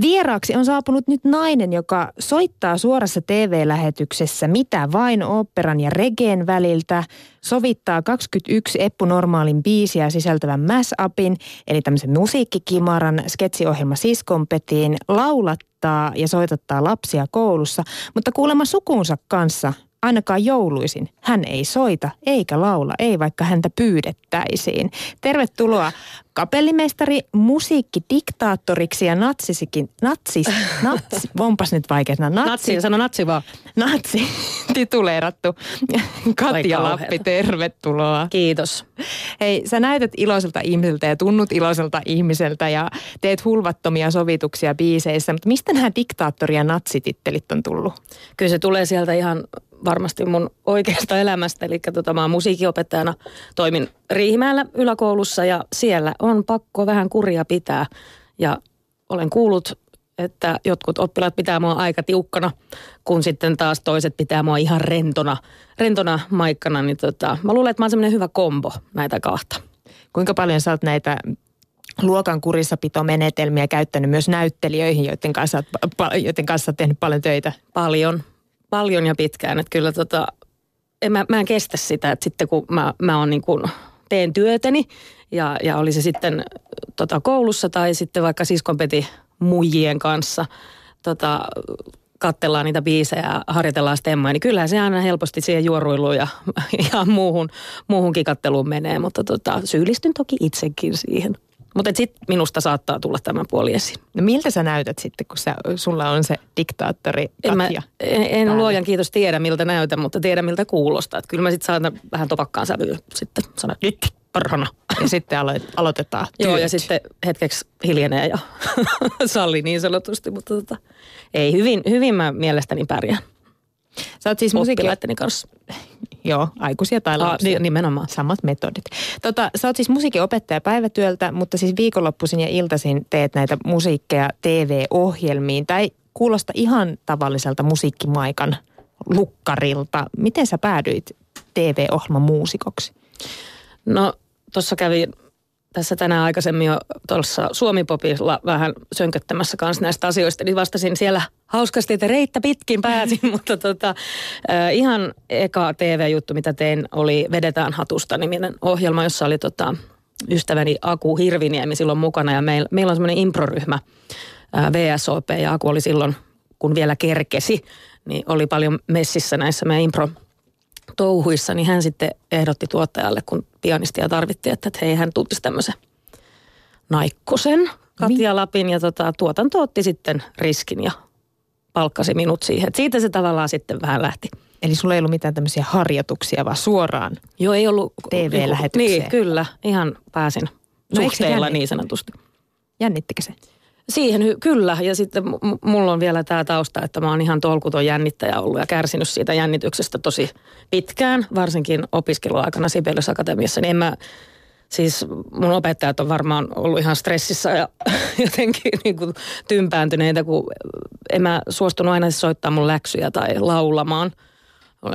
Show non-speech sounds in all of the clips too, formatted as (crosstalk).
Vieraaksi on saapunut nyt nainen, joka soittaa suorassa TV-lähetyksessä mitä vain operan ja regeen väliltä, sovittaa 21 Eppu Normaalin biisiä sisältävän Mass-upin, eli tämmöisen musiikkikimaran sketsiohjelma Siskompetiin, laulattaa ja soitattaa lapsia koulussa, mutta kuulemma sukunsa kanssa ainakaan jouluisin hän ei soita eikä laula, ei vaikka häntä pyydettäisiin. Tervetuloa kapellimestari, musiikkidiktaattoriksi ja natsisikin, natsis, (laughs) natsi, onpas nyt vaikea natsi, natsi, sano natsi vaan. Natsi, tituleerattu. (laughs) Katja Lappi, tervetuloa. Kiitos. Hei, sä näytät iloiselta ihmiseltä ja tunnut iloiselta ihmiseltä ja teet hulvattomia sovituksia biiseissä, mutta mistä nämä diktaattori- ja natsitittelit on tullut? Kyllä se tulee sieltä ihan varmasti mun oikeasta elämästä. Eli tota, mä oon musiikinopettajana, toimin Riihimäellä yläkoulussa ja siellä on pakko vähän kuria pitää. Ja olen kuullut, että jotkut oppilaat pitää mua aika tiukkana, kun sitten taas toiset pitää mua ihan rentona, rentona maikkana. Niin tota, mä luulen, että mä oon semmoinen hyvä kombo näitä kahta. Kuinka paljon sä oot näitä luokan kurissapitomenetelmiä käyttänyt myös näyttelijöihin, joiden kanssa, joiden kanssa olet tehnyt paljon töitä? Paljon, paljon ja pitkään. Että kyllä tota, en, mä, mä en kestä sitä, että sitten kun mä, mä on niin kuin, teen työtäni ja, ja oli se sitten tota, koulussa tai sitten vaikka siskonpeti muijien kanssa tota, kattellaan niitä biisejä ja harjoitellaan stemmoja, niin kyllähän se aina helposti siihen juoruiluun ja, (laughs) ja muuhun, muuhun kikatteluun menee, mutta tota, syyllistyn toki itsekin siihen. Mutta sitten minusta saattaa tulla tämä puoli esiin. No miltä sä näytät sitten, kun sä, sulla on se diktaattori En, mä, en, en luojan kiitos tiedä miltä näytän, mutta tiedä miltä kuulostaa. Et kyllä mä sitten saatan vähän topakkaan sävyä sitten sanoa, nyt parhana. Ja sitten alo- aloitetaan työt. Joo, ja sitten hetkeksi hiljenee ja (laughs) salli niin sanotusti, mutta tota, ei, hyvin, hyvin mä mielestäni pärjään. Sä oot siis musiikki... kanssa. (laughs) Joo, aikuisia tai lapsia. Aa, nimenomaan. Samat metodit. Tota, sä oot siis musiikinopettaja päivätyöltä, mutta siis viikonloppuisin ja iltaisin teet näitä musiikkeja TV-ohjelmiin. Tai kuulosta ihan tavalliselta musiikkimaikan lukkarilta. Miten sä päädyit TV-ohjelman muusikoksi? No, tuossa kävi tässä tänään aikaisemmin jo tuossa Suomipopilla vähän sönköttämässä kanssa näistä asioista, niin vastasin siellä hauskasti, että reittä pitkin pääsin, (laughs) mutta tota, äh, ihan eka TV-juttu, mitä tein, oli Vedetään hatusta niminen ohjelma, jossa oli tota, ystäväni Aku Hirviniemi silloin mukana ja meil, meillä on semmoinen improryhmä äh, VSOP ja Aku oli silloin, kun vielä kerkesi, niin oli paljon messissä näissä meidän impro touhuissa, niin hän sitten ehdotti tuottajalle, kun pianistia tarvittiin, että hei, hän tuntisi tämmöisen naikkosen Katja niin. Lapin ja tota, tuotanto otti sitten riskin ja palkkasi minut siihen. Et siitä se tavallaan sitten vähän lähti. Eli sulla ei ollut mitään tämmöisiä harjoituksia, vaan suoraan Joo, ei ollut TV-lähetykseen. Niin, kyllä. Ihan pääsin no, suhteella niin sanotusti. Jännittikö se? Siihen hy- kyllä, ja sitten m- mulla on vielä tämä tausta, että mä oon ihan tolkuton jännittäjä ollut ja kärsinyt siitä jännityksestä tosi pitkään, varsinkin opiskeluaikana Sibelius Akatemiassa, niin en mä, siis mun opettajat on varmaan ollut ihan stressissä ja (laughs) jotenkin niin kuin tympääntyneitä, kun en mä suostunut aina soittaa mun läksyjä tai laulamaan –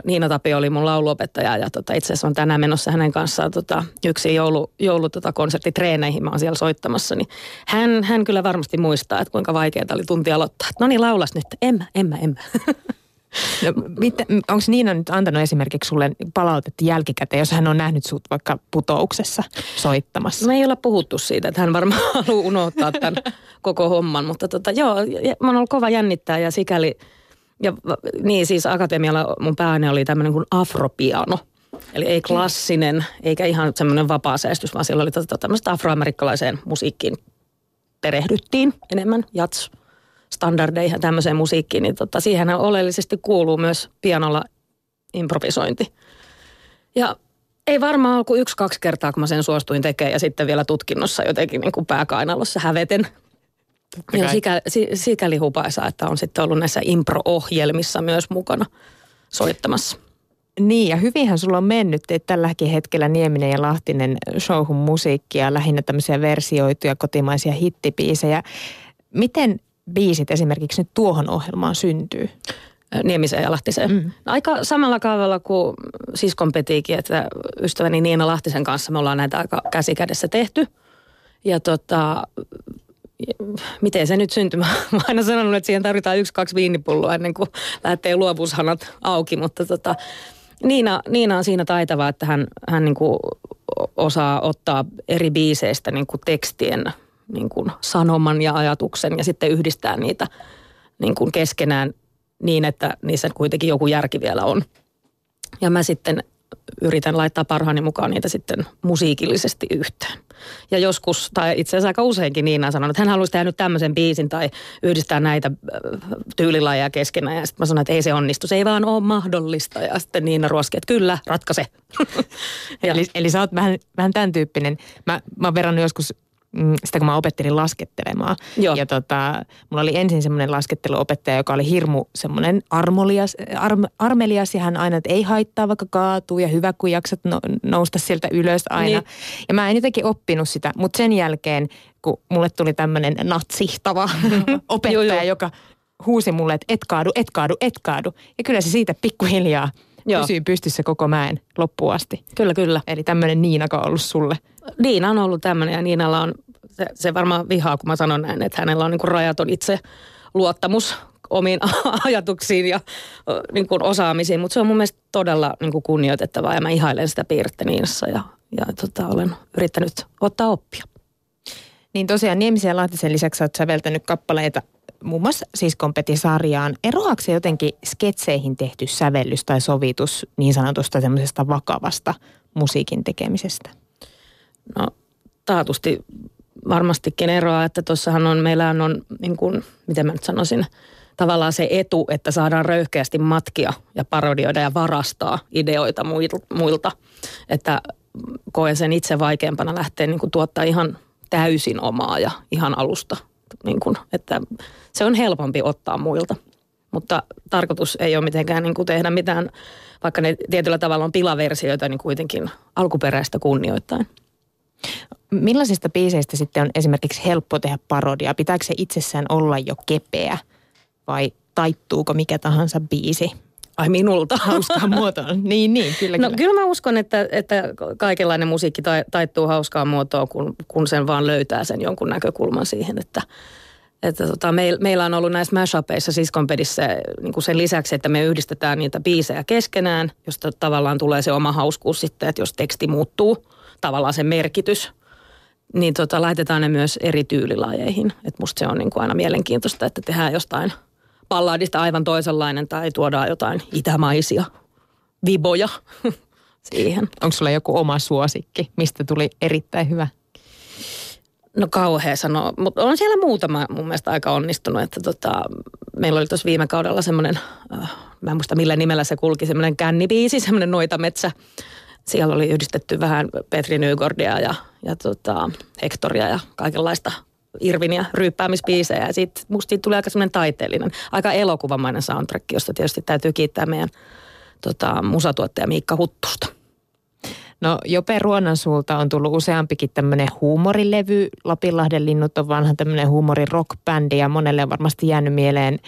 Niina Tapio oli mun lauluopettaja ja tota, itse asiassa on tänään menossa hänen kanssaan tota, yksi joulu, joulu tota, konserttitreeneihin, mä oon siellä soittamassa, niin hän, hän kyllä varmasti muistaa, että kuinka vaikeaa oli tunti aloittaa. No niin, laulas nyt. En mä, en mä, en mä. (laughs) No, onko Niina nyt antanut esimerkiksi sulle palautetta jälkikäteen, jos hän on nähnyt sut vaikka putouksessa soittamassa? Me ei olla puhuttu siitä, että hän varmaan (laughs) haluaa unohtaa tämän (laughs) koko homman, mutta tota, joo, mä oon ollut kova jännittää ja sikäli – ja niin siis akatemialla mun pääne oli tämmöinen kuin afropiano. Eli ei klassinen, eikä ihan semmoinen vapaa säästys, vaan siellä oli tota, tämmöistä afroamerikkalaiseen musiikkiin perehdyttiin enemmän, jats, standardeihin ja tämmöiseen musiikkiin, niin tota, siihen oleellisesti kuuluu myös pianolla improvisointi. Ja ei varmaan ollut kuin yksi-kaksi kertaa, kun mä sen suostuin tekemään ja sitten vielä tutkinnossa jotenkin niin kuin pääkainalossa häveten ja sikäli, sikäli hupaisa, että on sitten ollut näissä impro-ohjelmissa myös mukana soittamassa. Niin, ja hyvinhän sulla on mennyt, että tälläkin hetkellä Nieminen ja Lahtinen showhun musiikkia, lähinnä tämmöisiä versioituja kotimaisia hittipiisejä. Miten biisit esimerkiksi nyt tuohon ohjelmaan syntyy? Niemiseen ja Lahtiseen. Mm. Aika samalla kaavalla kuin siskon Petiikin, että ystäväni Niina Lahtisen kanssa me ollaan näitä aika käsikädessä tehty. Ja tota, miten se nyt syntyi? (laughs) Mä oon aina sanonut, että siihen tarvitaan yksi, kaksi viinipulloa ennen kuin lähtee luovuushanat auki, mutta tota, Niina, Niina on siinä taitava, että hän, hän niin kuin osaa ottaa eri biiseistä niin kuin tekstien niin kuin sanoman ja ajatuksen ja sitten yhdistää niitä niin kuin keskenään niin, että niissä kuitenkin joku järki vielä on. Ja mä sitten yritän laittaa parhaani mukaan niitä sitten musiikillisesti yhteen. Ja joskus, tai itse asiassa aika useinkin Niina sanonut, että hän haluaisi tehdä nyt tämmöisen biisin tai yhdistää näitä äh, tyylilajeja keskenään. Ja sitten mä sanoin, että ei se onnistu, se ei vaan ole mahdollista. Ja sitten Niina ruoski, että kyllä, ratkaise. (laughs) eli, eli sä oot vähän, vähän tämän tyyppinen. Mä, mä oon verrannut joskus Mm, sitä kun mä opettelin laskettelemaan. Joo. Ja tota, mulla oli ensin semmoinen lasketteluopettaja, joka oli hirmu semmoinen armolias, arm, armelias ja hän aina, että ei haittaa vaikka kaatuu ja hyvä kun jaksat no, nousta sieltä ylös aina. Niin. Ja mä en jotenkin oppinut sitä, mutta sen jälkeen, kun mulle tuli tämmöinen natsihtava (laughs) opettaja, joo, joo. joka huusi mulle, että et kaadu, et kaadu, et kaadu. Ja kyllä se siitä pikkuhiljaa Joo. pysyy pystyssä koko mäen loppuun asti. Kyllä, kyllä. Eli tämmöinen Niinako on ollut sulle? Niina on ollut tämmöinen ja Niinalla on, se, se varmaan vihaa, kun mä sanon näin, että hänellä on niin kuin rajaton itse luottamus omiin (laughs) ajatuksiin ja niin kuin osaamisiin, mutta se on mun mielestä todella niin kuin kunnioitettavaa ja mä ihailen sitä piirrettä Niinassa ja, ja tota, olen yrittänyt ottaa oppia. Niin tosiaan Niemisen ja Lahtisen lisäksi olet säveltänyt kappaleita muun muassa siis sarjaan. Eroaako se jotenkin sketseihin tehty sävellys tai sovitus niin sanotusta semmoisesta vakavasta musiikin tekemisestä? No taatusti varmastikin eroa, että tuossahan on, meillä on, niin kuin, miten mä nyt sanoisin, tavallaan se etu, että saadaan röyhkeästi matkia ja parodioida ja varastaa ideoita muilta. Että koen sen itse vaikeampana lähteä niin kuin tuottaa ihan täysin omaa ja ihan alusta. Niin kuin, että se on helpompi ottaa muilta. Mutta tarkoitus ei ole mitenkään niin kuin tehdä mitään, vaikka ne tietyllä tavalla on pilaversioita, niin kuitenkin alkuperäistä kunnioittain. Millaisista biiseistä sitten on esimerkiksi helppo tehdä parodia? Pitääkö se itsessään olla jo kepeä vai taittuuko mikä tahansa biisi? Ai minulta. Hauskaa muotoon. Niin, niin, kyllä, no, kyllä. kyllä mä uskon, että, että kaikenlainen musiikki taittuu hauskaa muotoon, kun, kun sen vaan löytää sen jonkun näkökulman siihen, että – että tota, meil, meillä on ollut näissä mashupeissa siskonpedissä niin kuin sen lisäksi, että me yhdistetään niitä biisejä keskenään, josta tavallaan tulee se oma hauskuus sitten, että jos teksti muuttuu, tavallaan se merkitys, niin tota, laitetaan ne myös eri tyylilajeihin. Et musta se on niin kuin aina mielenkiintoista, että tehdään jostain palladista aivan toisenlainen tai tuodaan jotain itämaisia viboja (laughs) siihen. Onko sulla joku oma suosikki, mistä tuli erittäin hyvä? No kauhea sanoa, mutta on siellä muutama mun mielestä aika onnistunut. Että tota, meillä oli tuossa viime kaudella semmoinen, äh, mä en muista millä nimellä se kulki, semmoinen kännibiisi, semmoinen noitametsä. Siellä oli yhdistetty vähän Petri Nygordia ja, ja tota, Hektoria ja kaikenlaista Irviniä ryyppäämisbiisejä. Ja sitten musta siitä tuli aika semmoinen taiteellinen, aika elokuvamainen soundtrack, josta tietysti täytyy kiittää meidän tota, musatuottaja Miikka Huttusta. No Jope Ruonansuulta on tullut useampikin tämmöinen huumorilevy. Lapinlahden linnut on vanha tämmöinen huumorirockbändi ja monelle on varmasti jäänyt mieleen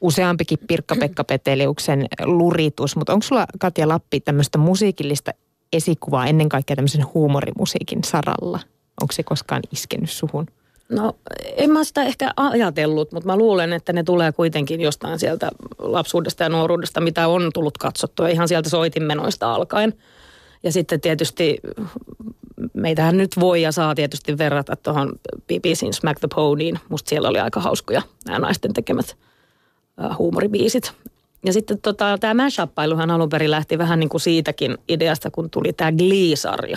useampikin Pirkka-Pekka Peteliuksen luritus. Mutta onko sulla Katja Lappi tämmöistä musiikillista esikuvaa ennen kaikkea tämmöisen huumorimusiikin saralla? Onko se koskaan iskenyt suhun? No en mä sitä ehkä ajatellut, mutta mä luulen, että ne tulee kuitenkin jostain sieltä lapsuudesta ja nuoruudesta, mitä on tullut katsottua ihan sieltä soitinmenoista alkaen. Ja sitten tietysti meitähän nyt voi ja saa tietysti verrata tuohon BBCin Smack the Ponyin. Musta siellä oli aika hauskoja nämä naisten tekemät huumoribiisit. Ja sitten tota, tämä mashuppailuhan alun perin lähti vähän niin kuin siitäkin ideasta, kun tuli tämä Glee-sarja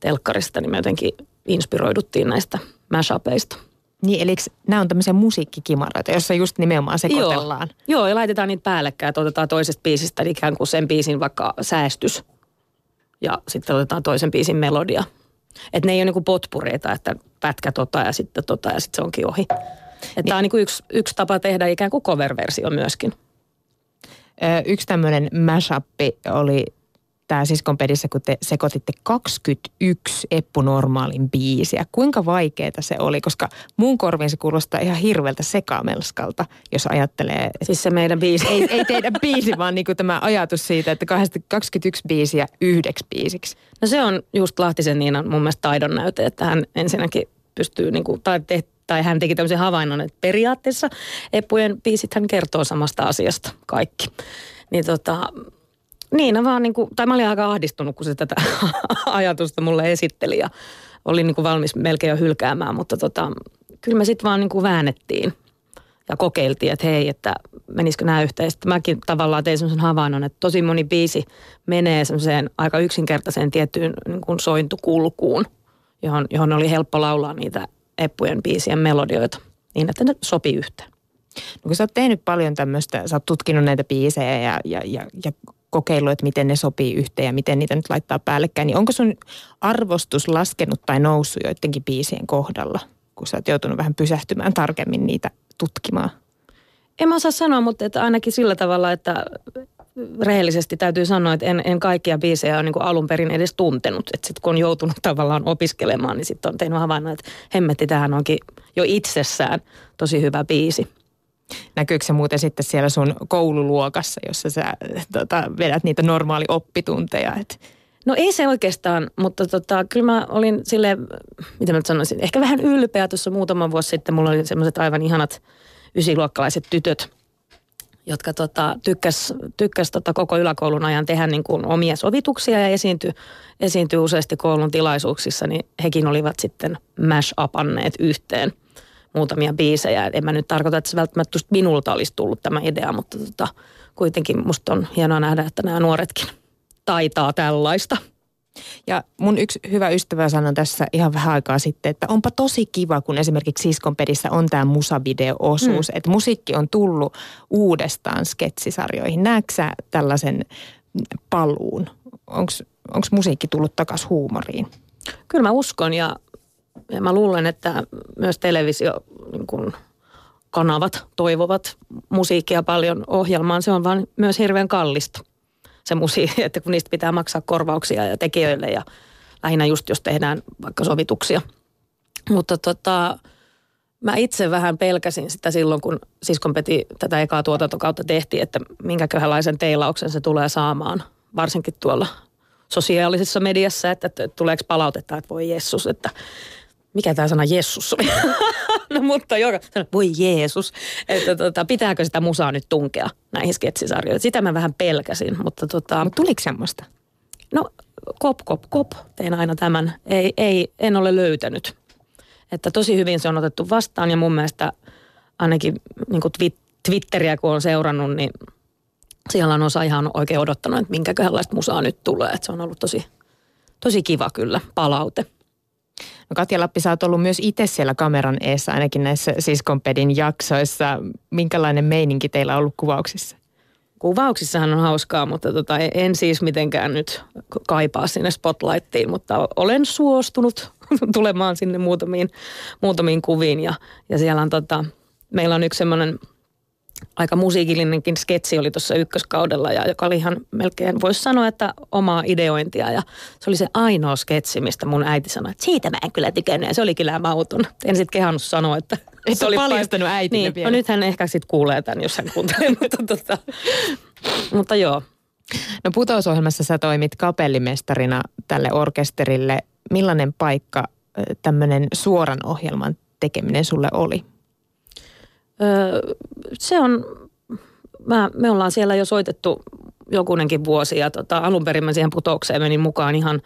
telkkarista, niin me jotenkin inspiroiduttiin näistä mashupeista. Niin, eli nämä on tämmöisiä musiikkikimaroita, jossa just nimenomaan sekoitellaan. Joo, Joo ja laitetaan niitä päällekkäin, että otetaan toisesta biisistä ikään kuin sen biisin vaikka säästys – ja sitten otetaan toisen biisin melodia. Että ne ei ole niinku potpureita, että pätkä tota ja sitten tota ja sitten se onkin ohi. Että niin. tämä on niinku yksi, yksi tapa tehdä ikään kuin cover-versio myöskin. yksi tämmöinen mashup oli tämä siskon pedissä, kun te sekoititte 21 Eppu Normaalin biisiä. Kuinka vaikeaa se oli? Koska mun korviin se kuulostaa ihan hirveältä sekamelskalta, jos ajattelee. Siis se meidän biisi. Ei, ei teidän biisi, vaan niinku tämä ajatus siitä, että 21 biisiä yhdeksi biisiksi. No se on just Lahtisen Niinan mun mielestä taidon näyte, että hän ensinnäkin pystyy, niinku, tai tai hän teki tämmöisen havainnon, että periaatteessa Eppujen biisit hän kertoo samasta asiasta kaikki. Niin tota, niin vaan niin kuin, tai mä olin aika ahdistunut, kun se tätä (laughs) ajatusta mulle esitteli ja olin niin kuin valmis melkein jo hylkäämään, mutta tota, kyllä me sitten vaan niin kuin väännettiin ja kokeiltiin, että hei, että menisikö nämä yhteen. Sitten mäkin tavallaan tein semmoisen havainnon, että tosi moni biisi menee semmoiseen aika yksinkertaiseen tiettyyn niin kuin sointukulkuun, johon, johon oli helppo laulaa niitä Eppujen biisien melodioita niin, että ne sopii yhteen. No kun sä oot tehnyt paljon tämmöistä, sä oot tutkinut näitä biisejä ja, ja, ja, ja kokeillut, että miten ne sopii yhteen ja miten niitä nyt laittaa päällekkäin, niin onko sun arvostus laskenut tai noussut joidenkin biisien kohdalla, kun sä oot joutunut vähän pysähtymään tarkemmin niitä tutkimaan? En mä osaa sanoa, mutta että ainakin sillä tavalla, että rehellisesti täytyy sanoa, että en, en kaikkia biisejä ole niin alun perin edes tuntenut. Että sitten kun on joutunut tavallaan opiskelemaan, niin sitten on tehnyt havainnon, että hemmetti, tähän onkin jo itsessään tosi hyvä biisi. Näkyykö se muuten sitten siellä sun koululuokassa, jossa sä tota, vedät niitä normaali oppitunteja? Et? No ei se oikeastaan, mutta tota, kyllä mä olin sille, mitä mä sanoisin, ehkä vähän ylpeä tuossa muutama vuosi sitten. Mulla oli semmoiset aivan ihanat ysiluokkalaiset tytöt, jotka tota, tykkäs, tykkäs tota koko yläkoulun ajan tehdä niin kuin omia sovituksia ja esiintyi, esiintyi useasti koulun tilaisuuksissa, niin hekin olivat sitten mash-upanneet yhteen – muutamia biisejä. En mä nyt tarkoita, että se välttämättä minulta olisi tullut tämä idea, mutta tota, kuitenkin musta on hienoa nähdä, että nämä nuoretkin taitaa tällaista. Ja mun yksi hyvä ystävä sanoi tässä ihan vähän aikaa sitten, että onpa tosi kiva, kun esimerkiksi Siskonpedissä on tämä musavideo-osuus, mm. että musiikki on tullut uudestaan sketsisarjoihin. Näetkö tällaisen paluun? Onko musiikki tullut takaisin huumoriin? Kyllä mä uskon ja ja mä luulen, että myös televisio niin kun kanavat toivovat musiikkia paljon ohjelmaan. Se on vaan myös hirveän kallista se musiikki, (laughs) että kun niistä pitää maksaa korvauksia ja tekijöille ja lähinnä just jos tehdään vaikka sovituksia. Mutta tota, mä itse vähän pelkäsin sitä silloin, kun siskon Peti tätä ekaa tuotantokautta tehtiin, että minkäköhänlaisen teilauksen se tulee saamaan, varsinkin tuolla sosiaalisessa mediassa, että, tuleeko palautetta, että voi Jessus, että mikä tämä sana Jeesus oli? (laughs) no mutta joka voi Jeesus, että tota, pitääkö sitä musaa nyt tunkea näihin sketsisarjoihin. Sitä mä vähän pelkäsin, mutta tota... Mut tuliko semmoista? No kop, kop, kop, tein aina tämän. Ei, ei, en ole löytänyt. Että tosi hyvin se on otettu vastaan ja mun mielestä ainakin niin kuin Twitteriä kun on seurannut, niin siellä on osa ihan oikein odottanut, että minkäköhänlaista musaa nyt tulee. Että se on ollut tosi, tosi kiva kyllä palaute. No Katja Lappi, sä oot ollut myös itse siellä kameran eessä, ainakin näissä Siskonpedin jaksoissa. Minkälainen meininki teillä on ollut kuvauksissa? Kuvauksissahan on hauskaa, mutta tota, en siis mitenkään nyt kaipaa sinne spotlightiin, mutta olen suostunut (laughs) tulemaan sinne muutamiin, muutamiin kuviin ja, ja siellä on tota, meillä on yksi semmoinen aika musiikillinenkin sketsi oli tuossa ykköskaudella ja joka oli ihan melkein, voisi sanoa, että omaa ideointia ja se oli se ainoa sketsi, mistä mun äiti sanoi, että siitä mä en kyllä tykännyt ja se oli kyllä mauton. En sitten kehannut sanoa, että et se oli paljastanut äiti niin, vielä. No nyt hän ehkä sitten kuulee tämän, jos hän kuuntelee, (laughs) mutta, tota, mutta joo. No putousohjelmassa sä toimit kapellimestarina tälle orkesterille. Millainen paikka tämmöinen suoran ohjelman tekeminen sulle oli? Se on, mä, me ollaan siellä jo soitettu jokunenkin vuosi ja tota, alun perin mä siihen putoukseen menin mukaan ihan,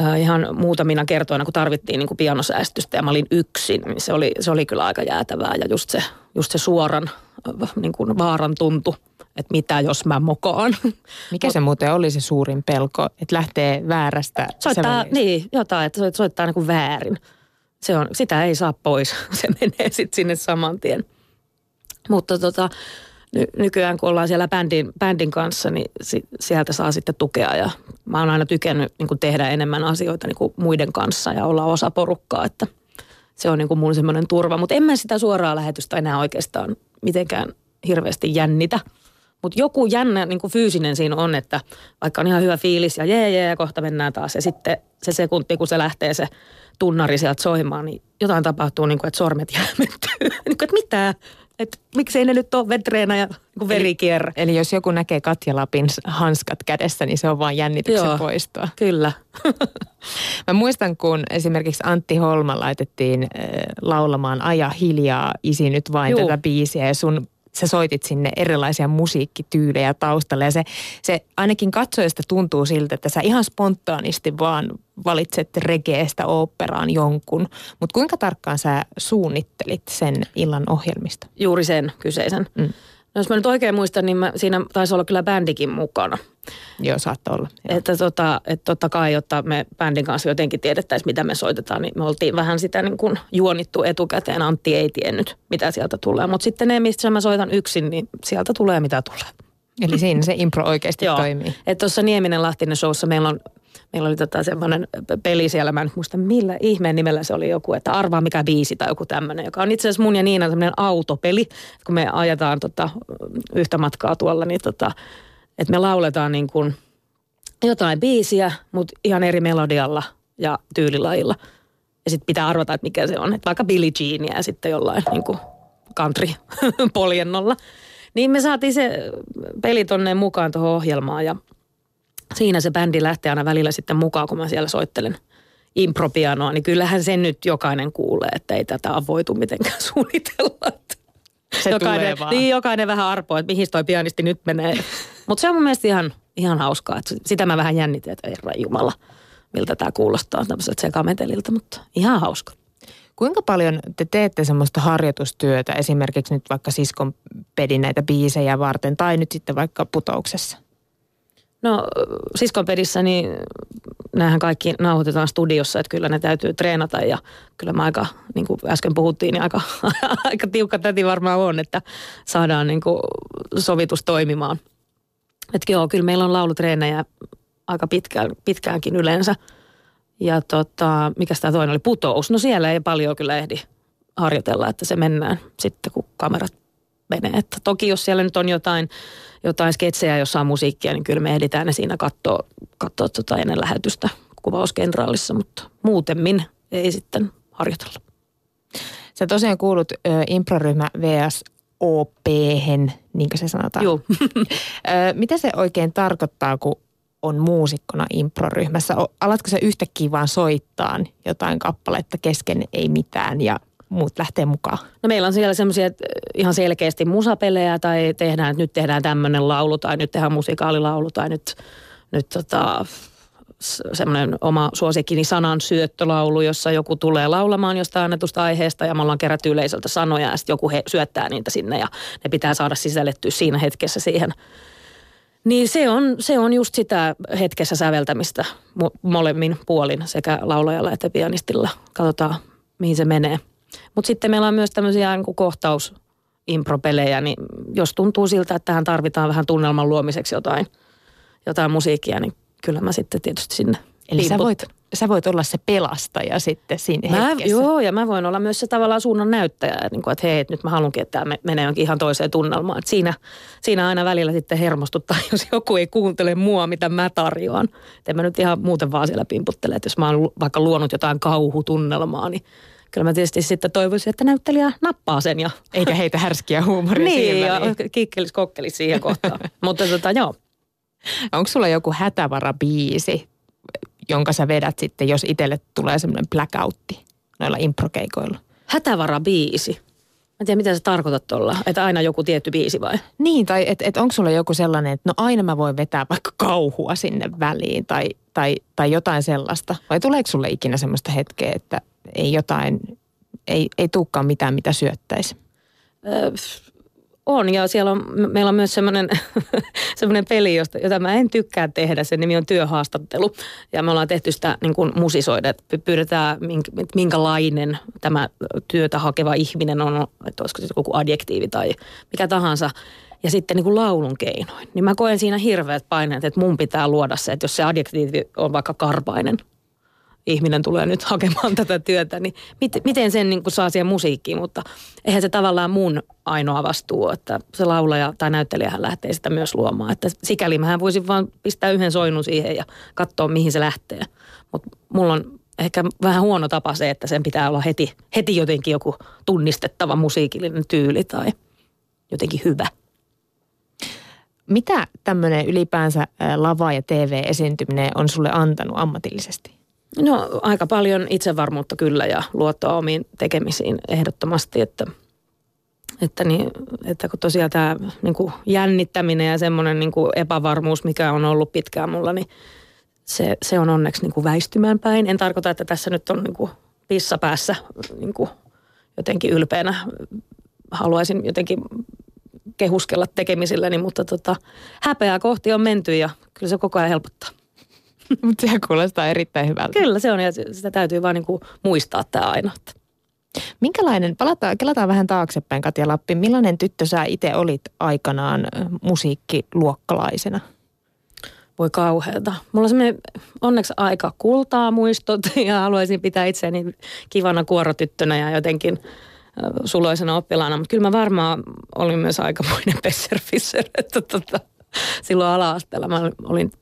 äh, ihan muutamina kertoina, kun tarvittiin niin kuin pianosäästystä ja mä olin yksin, niin se oli, se oli kyllä aika jäätävää ja just se, just se suoran niin kuin vaaran tuntu, että mitä jos mä mokaan. Mikä se muuten oli se suurin pelko, että lähtee väärästä Soittaa, niin, jotain, että soittaa niin kuin väärin se on, sitä ei saa pois. (laughs) Se menee sitten sinne saman tien. Mutta tota, ny, nykyään kun ollaan siellä bändin, bändin kanssa, niin si, sieltä saa sitten tukea. Ja mä oon aina tykännyt niin tehdä enemmän asioita niin muiden kanssa ja olla osa porukkaa, että se on niin kuin mun semmoinen turva. Mutta en mä sitä suoraa lähetystä enää oikeastaan mitenkään hirveästi jännitä. Mutta joku jännä niin kuin fyysinen siinä on, että vaikka on ihan hyvä fiilis ja jee jee, kohta mennään taas. Ja sitten se sekunti, kun se lähtee se tunnari sieltä soimaan, niin jotain tapahtuu, niin kuin, että sormet jäämettyy. (laughs) niin kuin, että mitä? että miksei ne nyt ole vetreena ja niin verikierre. Eli, eli jos joku näkee Katja Lapin hanskat kädessä, niin se on vain jännityksen Joo. poistoa. Kyllä. (laughs) Mä muistan, kun esimerkiksi Antti Holma laitettiin äh, laulamaan Aja hiljaa, isi nyt vain Juu. tätä biisiä ja sun sä soitit sinne erilaisia musiikkityylejä taustalle ja se, se ainakin katsojasta tuntuu siltä, että sä ihan spontaanisti vaan valitset regeestä oopperaan jonkun. Mutta kuinka tarkkaan sä suunnittelit sen illan ohjelmista? Juuri sen kyseisen. Mm. No jos mä nyt oikein muistan, niin mä, siinä taisi olla kyllä bändikin mukana. Joo, saattoi olla. Joo. Että tota, et totta kai, jotta me bändin kanssa jotenkin tiedettäisiin, mitä me soitetaan, niin me oltiin vähän sitä niin kuin juonittu etukäteen. Antti ei tiennyt, mitä sieltä tulee. Mutta sitten ne, mistä mä soitan yksin, niin sieltä tulee, mitä tulee. Eli siinä se impro oikeasti Joo. toimii. Että tuossa Nieminen Lahtinen showssa meillä on Meillä oli tota semmoinen peli siellä, mä en muista millä ihmeen nimellä se oli joku, että arvaa mikä biisi tai joku tämmöinen, joka on itse asiassa mun ja Niinan semmoinen autopeli, kun me ajetaan tota, yhtä matkaa tuolla, niin tota, että me lauletaan niin kuin jotain biisiä, mutta ihan eri melodialla ja tyylilajilla. Ja sitten pitää arvata, että mikä se on. Että vaikka Billie Jeania ja sitten jollain niin kuin country-poljennolla. (laughs) Niin me saatiin se peli tonne mukaan tuohon ohjelmaan ja siinä se bändi lähtee aina välillä sitten mukaan, kun mä siellä soittelen impropianoa, niin kyllähän sen nyt jokainen kuulee, että ei tätä voitu mitenkään (laughs) suunnitella. Se jokainen, tulee vaan. Niin, jokainen vähän arpoo, että mihin toi pianisti nyt menee. (laughs) Mutta se on mun mielestä ihan, ihan hauskaa, että sitä mä vähän jännitin, että herra jumala, miltä tämä kuulostaa tämmöiseltä sekameteliltä, mutta ihan hauska. Kuinka paljon te teette semmoista harjoitustyötä esimerkiksi nyt vaikka siskon pedin näitä biisejä varten tai nyt sitten vaikka putouksessa? No siskonpedissä niin näähän kaikki nauhoitetaan studiossa, että kyllä ne täytyy treenata ja kyllä mä aika, niin kuin äsken puhuttiin, niin aika, (laughs) aika tiukka täti varmaan on, että saadaan niin kuin sovitus toimimaan. Että joo, kyllä meillä on laulutreenejä aika pitkään, pitkäänkin yleensä. Ja tota, mikä tämä toinen oli, putous. No siellä ei paljon kyllä ehdi harjoitella, että se mennään sitten, kun kamerat menee. Että toki jos siellä nyt on jotain, jotain sketsejä, jossa on musiikkia, niin kyllä me ehditään ne siinä katsoa, katsoa tota ennen lähetystä kuvauskenraalissa, mutta muutemmin ei sitten harjoitella. Sä tosiaan kuulut ö, improryhmä VS op niin kuin se sanotaan. Joo. (laughs) Mitä se oikein tarkoittaa, kun on muusikkona improryhmässä? Alatko sä yhtäkkiä vaan soittaa jotain kappaletta kesken ei mitään ja muut lähtee mukaan? No meillä on siellä semmoisia ihan selkeästi musapelejä tai tehdään, että nyt tehdään tämmöinen laulu tai nyt tehdään musikaalilaulu tai nyt, nyt tota, semmoinen oma suosikkini sanan syöttölaulu, jossa joku tulee laulamaan jostain annetusta aiheesta ja me ollaan kerätty yleisöltä sanoja ja sitten joku he, syöttää niitä sinne ja ne pitää saada sisällettyä siinä hetkessä siihen. Niin se on, se on just sitä hetkessä säveltämistä mo- molemmin puolin sekä laulajalla että pianistilla. Katsotaan, mihin se menee. Mutta sitten meillä on myös tämmöisiä niin kohtaus impropelejä, niin jos tuntuu siltä, että tähän tarvitaan vähän tunnelman luomiseksi jotain, jotain musiikkia, niin kyllä mä sitten tietysti sinne Eli sä voit, sä voit olla se pelastaja sitten siinä Mä, hetkessä. joo, ja mä voin olla myös se tavallaan suunnan näyttäjä, että, niin kuin, että hei, että nyt mä haluankin, että tämä me- menee jonkin ihan toiseen tunnelmaan. Että siinä, siinä aina välillä sitten hermostuttaa, (laughs) jos joku ei kuuntele mua, mitä mä tarjoan. Et en mä nyt ihan muuten vaan siellä pimputtele, että jos mä oon vaikka luonut jotain kauhutunnelmaa, niin kyllä mä tietysti sitten toivoisin, että näyttelijä nappaa sen ja Eikä heitä härskiä huumoria niin, siihen ja väliin. kikkelis kokkelis siihen kohtaan. (laughs) Mutta tota, joo. Onko sulla joku hätävarabiisi, jonka sä vedät sitten, jos itselle tulee semmoinen blackoutti noilla improkeikoilla? Hätävarabiisi. Mä en tiedä, mitä sä tarkoitat tuolla. Että aina joku tietty biisi vai? Niin, tai että et onko sulla joku sellainen, että no aina mä voin vetää vaikka kauhua sinne väliin tai, tai, tai jotain sellaista. Vai tuleeko sulle ikinä semmoista hetkeä, että ei jotain, ei, ei tulekaan mitään, mitä syöttäisi? Ö, on, ja siellä on, me- meillä on myös semmoinen, (laughs) semmoinen peli, josta, jota mä en tykkää tehdä. Sen nimi on työhaastattelu. Ja me ollaan tehty sitä niin kuin musisoida, että py- pyydetään, minkälainen tämä työtä hakeva ihminen on, että olisiko se joku adjektiivi tai mikä tahansa. Ja sitten niin kuin laulun keinoin. Niin mä koen siinä hirveät paineet, että mun pitää luoda se, että jos se adjektiivi on vaikka karpainen, ihminen tulee nyt hakemaan (laughs) tätä työtä, niin mit, miten sen niin kuin saa siihen musiikkiin, mutta eihän se tavallaan mun ainoa vastuu, että se laulaja tai näyttelijähän lähtee sitä myös luomaan. Että sikäli mähän voisin vaan pistää yhden soinnun siihen ja katsoa, mihin se lähtee. Mutta mulla on ehkä vähän huono tapa se, että sen pitää olla heti, heti jotenkin joku tunnistettava musiikillinen tyyli tai – jotenkin hyvä. Mitä tämmöinen ylipäänsä lava- ja TV-esiintyminen on sulle antanut ammatillisesti? No aika paljon itsevarmuutta kyllä ja luottoa omiin tekemisiin ehdottomasti, että, että, niin, että kun tosiaan tämä niin kuin jännittäminen ja semmoinen niin kuin epävarmuus, mikä on ollut pitkään mulla, niin se, se on onneksi niin kuin väistymään päin. En tarkoita, että tässä nyt on niin kuin pissa päässä niin kuin jotenkin ylpeänä. Haluaisin jotenkin kehuskella tekemisilläni, mutta tota, häpeää kohti on menty ja kyllä se koko ajan helpottaa. (laughs) Mutta se kuulostaa erittäin hyvältä. Kyllä se on ja sitä täytyy vaan niin kuin muistaa tämä aina. Minkälainen, palataan, kelataan vähän taaksepäin Katja Lappi, millainen tyttö sä itse olit aikanaan musiikkiluokkalaisena? Voi kauheata. Mulla on onneksi aika kultaa muistot (laughs) ja haluaisin pitää itseäni kivana kuorotyttönä ja jotenkin suloisena oppilaana. Mutta kyllä mä varmaan olin myös aikamoinen (laughs) pesserfisser, että tota, (laughs) silloin ala-asteella mä olin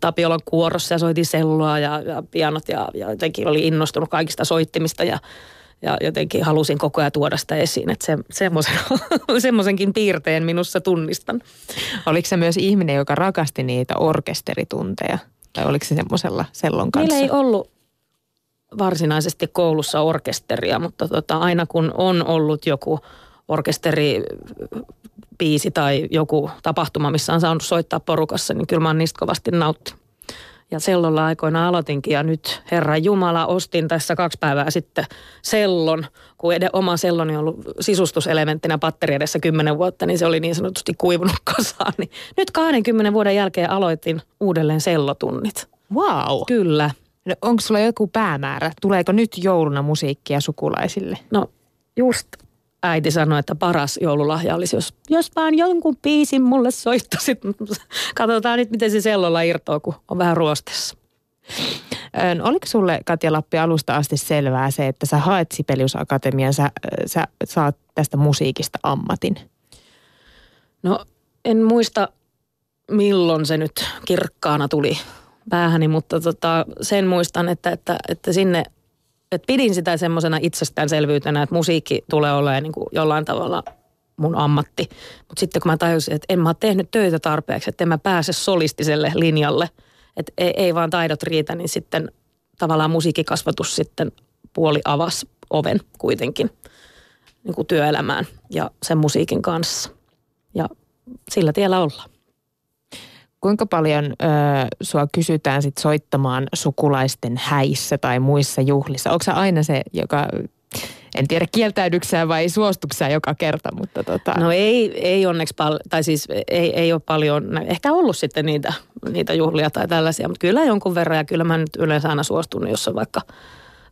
Tapiolan kuorossa ja soitin sellua ja, ja pianot ja, ja jotenkin oli innostunut kaikista soittimista ja ja jotenkin halusin koko ajan tuoda sitä esiin. Että se, semmoisen, (laughs) semmoisenkin piirteen minussa tunnistan. Oliko se myös ihminen, joka rakasti niitä orkesteritunteja? Tai oliko se semmoisella sellon kanssa? Meillä ei ollut varsinaisesti koulussa orkesteria, mutta tota, aina kun on ollut joku orkesteri biisi tai joku tapahtuma, missä on saanut soittaa porukassa, niin kyllä mä oon niistä kovasti nauttinut. Ja sellolla aikoina aloitinkin ja nyt Herra Jumala ostin tässä kaksi päivää sitten sellon, kun ed- oma selloni on ollut sisustuselementtinä patteri edessä kymmenen vuotta, niin se oli niin sanotusti kuivunut kasaan. Niin nyt 20 vuoden jälkeen aloitin uudelleen sellotunnit. Wow. Kyllä. No, onko sulla joku päämäärä? Tuleeko nyt jouluna musiikkia sukulaisille? No just äiti sanoi, että paras joululahja olisi, jos, jos vaan jonkun biisin mulle soittasit. (laughs) Katsotaan nyt, miten se sellolla irtoaa, kun on vähän ruostessa. Oliko sulle Katja Lappi alusta asti selvää se, että sä haet Sibelius Akatemian, sä, sä saat tästä musiikista ammatin? No en muista milloin se nyt kirkkaana tuli päähäni, mutta tota, sen muistan, että, että, että sinne että pidin sitä semmoisena itsestäänselvyytenä, että musiikki tulee olemaan niin kuin jollain tavalla mun ammatti. Mutta sitten kun mä tajusin, että en mä ole tehnyt töitä tarpeeksi, että en mä pääse solistiselle linjalle, että ei, ei vaan taidot riitä, niin sitten tavallaan musiikkikasvatus sitten puoli avas oven kuitenkin niin kuin työelämään ja sen musiikin kanssa. Ja sillä tiellä ollaan. Kuinka paljon ö, sua kysytään sit soittamaan sukulaisten häissä tai muissa juhlissa? Onko aina se, joka, en tiedä kieltäydyksää vai suostuksää joka kerta, mutta tota... No ei, ei onneksi paljon, tai siis ei, ei ole paljon, ehkä ollut sitten niitä, niitä juhlia tai tällaisia, mutta kyllä jonkun verran ja kyllä mä nyt yleensä aina suostunut, jos on vaikka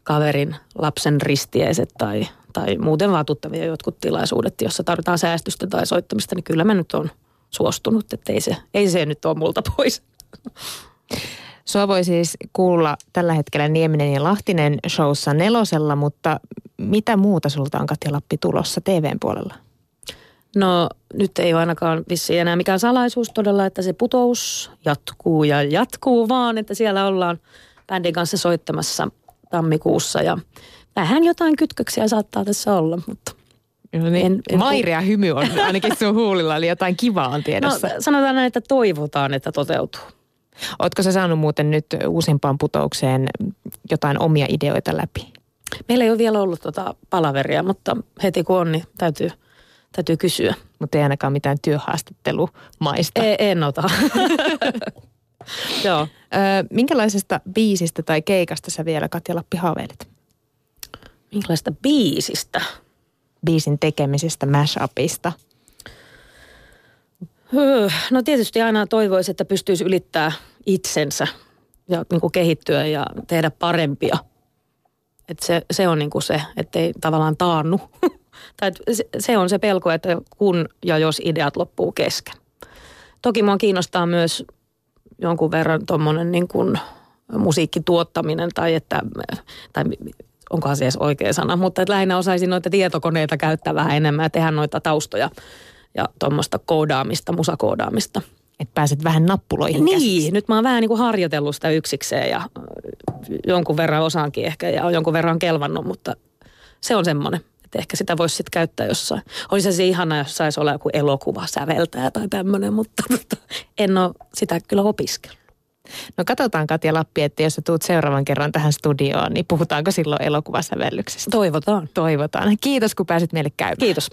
kaverin lapsen ristiäiset tai, tai muuten vaan tuttavia jotkut tilaisuudet, jossa tarvitaan säästystä tai soittamista, niin kyllä mä nyt on – suostunut, että ei se, ei se nyt ole multa pois. Sua voi siis kuulla tällä hetkellä Nieminen ja Lahtinen showssa nelosella, mutta mitä muuta sulta on Katja Lappi tulossa TVn puolella? No nyt ei ole ainakaan vissiin enää mikään salaisuus todella, että se putous jatkuu ja jatkuu vaan, että siellä ollaan bändin kanssa soittamassa tammikuussa ja vähän jotain kytköksiä saattaa tässä olla, mutta No niin, en, en, Mairea hymy on ainakin sun huulilla, eli jotain kivaa on tiedossa. No, sanotaan näin, että toivotaan, että toteutuu. Oletko sä saanut muuten nyt uusimpaan putoukseen jotain omia ideoita läpi? Meillä ei ole vielä ollut tota palaveria, mutta heti kun on, niin täytyy, täytyy kysyä. Mutta ei ainakaan mitään työhaastattelumaista. Ei, en ota. (laughs) Joo. Ö, minkälaisesta biisistä tai keikasta sä vielä Katja Lappi haaveilet? Minkälaista biisistä? Biisin tekemisestä, mashupista? No tietysti aina toivoisi, että pystyisi ylittää itsensä ja niin kuin kehittyä ja tehdä parempia. Et se, se on niin kuin se, ettei tavallaan taannu. (laughs) tai se on se pelko, että kun ja jos ideat loppuu kesken. Toki mua kiinnostaa myös jonkun verran tuommoinen niin kuin musiikkituottaminen tai että, tai onkohan se edes oikea sana, mutta että lähinnä osaisin noita tietokoneita käyttää vähän enemmän ja tehdä noita taustoja ja tuommoista koodaamista, musakoodaamista. Että pääset vähän nappuloihin Niin, käsiksi. nyt mä oon vähän niin kuin harjoitellut sitä yksikseen ja jonkun verran osaankin ehkä ja jonkun verran kelvannut, mutta se on semmoinen. Että ehkä sitä voisi sitten käyttää jossain. Olisi se ihana, jos saisi olla joku elokuva säveltäjä tai tämmöinen, mutta en ole sitä kyllä opiskellut. No katsotaan Katja Lappi, että jos sä tuut seuraavan kerran tähän studioon, niin puhutaanko silloin elokuvasävellyksestä? Toivotaan. Toivotaan. Kiitos kun pääsit meille käymään. Kiitos.